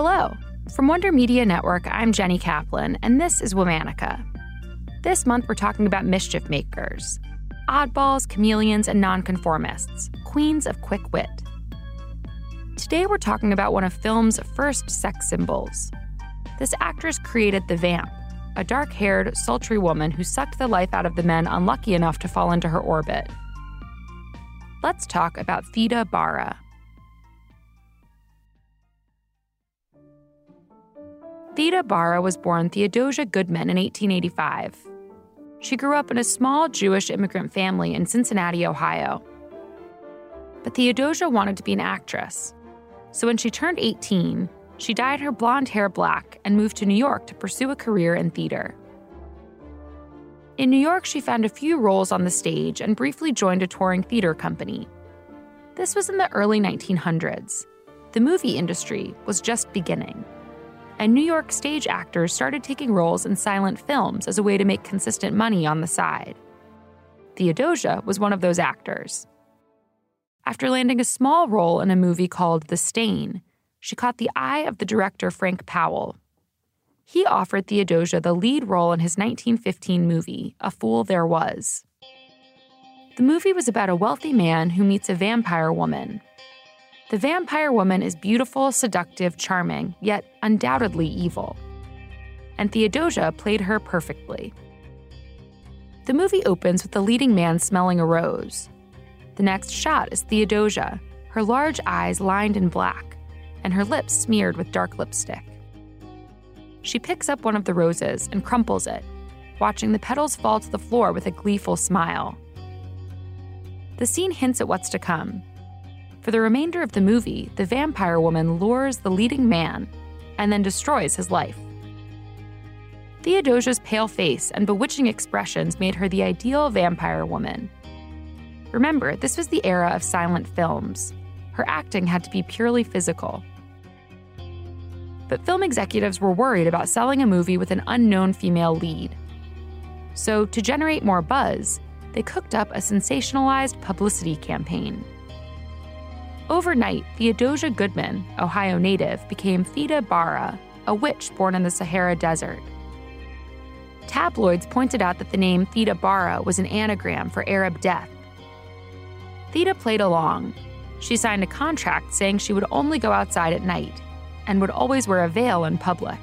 Hello. From Wonder Media Network, I'm Jenny Kaplan, and this is Womanica. This month, we're talking about mischief makers oddballs, chameleons, and nonconformists, queens of quick wit. Today, we're talking about one of film's first sex symbols. This actress created the vamp, a dark haired, sultry woman who sucked the life out of the men unlucky enough to fall into her orbit. Let's talk about Theda Bara. Theda Bara was born Theodosia Goodman in 1885. She grew up in a small Jewish immigrant family in Cincinnati, Ohio. But Theodosia wanted to be an actress. So when she turned 18, she dyed her blonde hair black and moved to New York to pursue a career in theater. In New York, she found a few roles on the stage and briefly joined a touring theater company. This was in the early 1900s. The movie industry was just beginning and New York stage actors started taking roles in silent films as a way to make consistent money on the side. Theodosia was one of those actors. After landing a small role in a movie called The Stain, she caught the eye of the director Frank Powell. He offered Theodosia the lead role in his 1915 movie, A Fool There Was. The movie was about a wealthy man who meets a vampire woman the vampire woman is beautiful, seductive, charming, yet undoubtedly evil. And Theodosia played her perfectly. The movie opens with the leading man smelling a rose. The next shot is Theodosia, her large eyes lined in black, and her lips smeared with dark lipstick. She picks up one of the roses and crumples it, watching the petals fall to the floor with a gleeful smile. The scene hints at what's to come for the remainder of the movie, the vampire woman lures the leading man and then destroys his life. Theodosia's pale face and bewitching expressions made her the ideal vampire woman. Remember, this was the era of silent films. Her acting had to be purely physical. But film executives were worried about selling a movie with an unknown female lead. So, to generate more buzz, they cooked up a sensationalized publicity campaign. Overnight, Theodosia Goodman, Ohio native, became Theda Bara, a witch born in the Sahara Desert. Tabloids pointed out that the name Theda Bara was an anagram for Arab death. Theda played along. She signed a contract saying she would only go outside at night and would always wear a veil in public.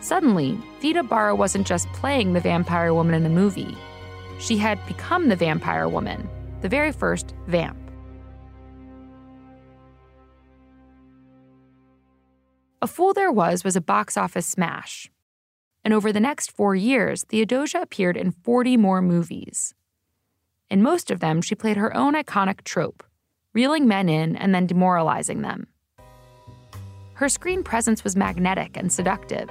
Suddenly, Theda Bara wasn't just playing the vampire woman in a movie, she had become the vampire woman, the very first vamp. A Fool There Was was a box office smash. And over the next four years, Theodosia appeared in 40 more movies. In most of them, she played her own iconic trope, reeling men in and then demoralizing them. Her screen presence was magnetic and seductive.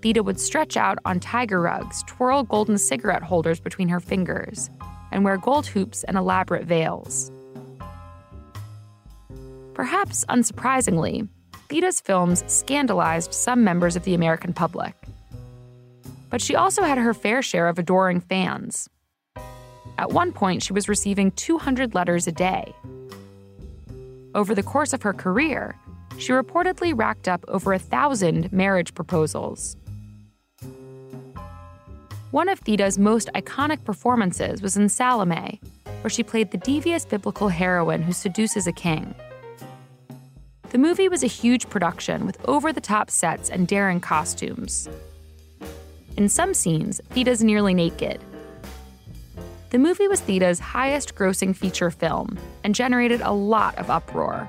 Theda would stretch out on tiger rugs, twirl golden cigarette holders between her fingers, and wear gold hoops and elaborate veils. Perhaps unsurprisingly, Theda's films scandalized some members of the American public. But she also had her fair share of adoring fans. At one point, she was receiving 200 letters a day. Over the course of her career, she reportedly racked up over a thousand marriage proposals. One of Theda's most iconic performances was in Salome, where she played the devious biblical heroine who seduces a king. The movie was a huge production with over the top sets and daring costumes. In some scenes, Theda's nearly naked. The movie was Theda's highest grossing feature film and generated a lot of uproar.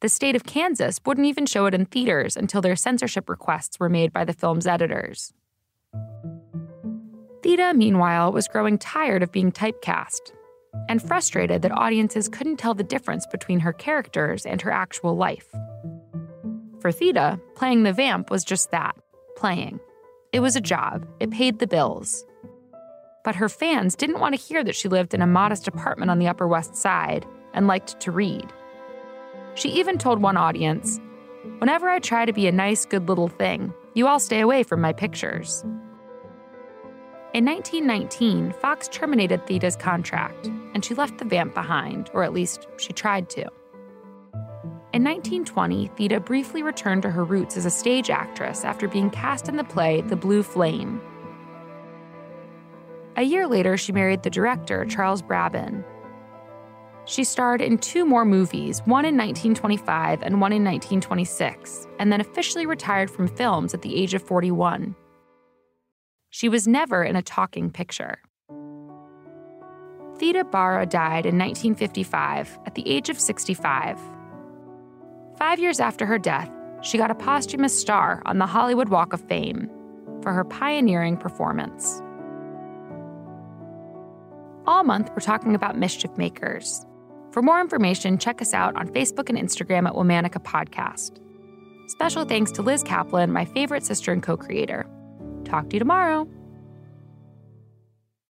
The state of Kansas wouldn't even show it in theaters until their censorship requests were made by the film's editors. Theda, meanwhile, was growing tired of being typecast and frustrated that audiences couldn't tell the difference between her characters and her actual life. For Theda, playing the vamp was just that playing. It was a job, it paid the bills. But her fans didn't want to hear that she lived in a modest apartment on the Upper West Side and liked to read. She even told one audience, Whenever I try to be a nice, good little thing, you all stay away from my pictures. In 1919, Fox terminated Theda's contract, and she left the vamp behind, or at least she tried to. In 1920, Theda briefly returned to her roots as a stage actress after being cast in the play The Blue Flame. A year later, she married the director, Charles Brabin. She starred in two more movies, one in 1925 and one in 1926, and then officially retired from films at the age of 41. She was never in a talking picture. Theda Bara died in 1955 at the age of 65. Five years after her death, she got a posthumous star on the Hollywood Walk of Fame for her pioneering performance. All month, we're talking about mischief makers. For more information, check us out on Facebook and Instagram at Womanica Podcast. Special thanks to Liz Kaplan, my favorite sister and co creator. Talk to you tomorrow.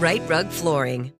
Rite Rug Flooring.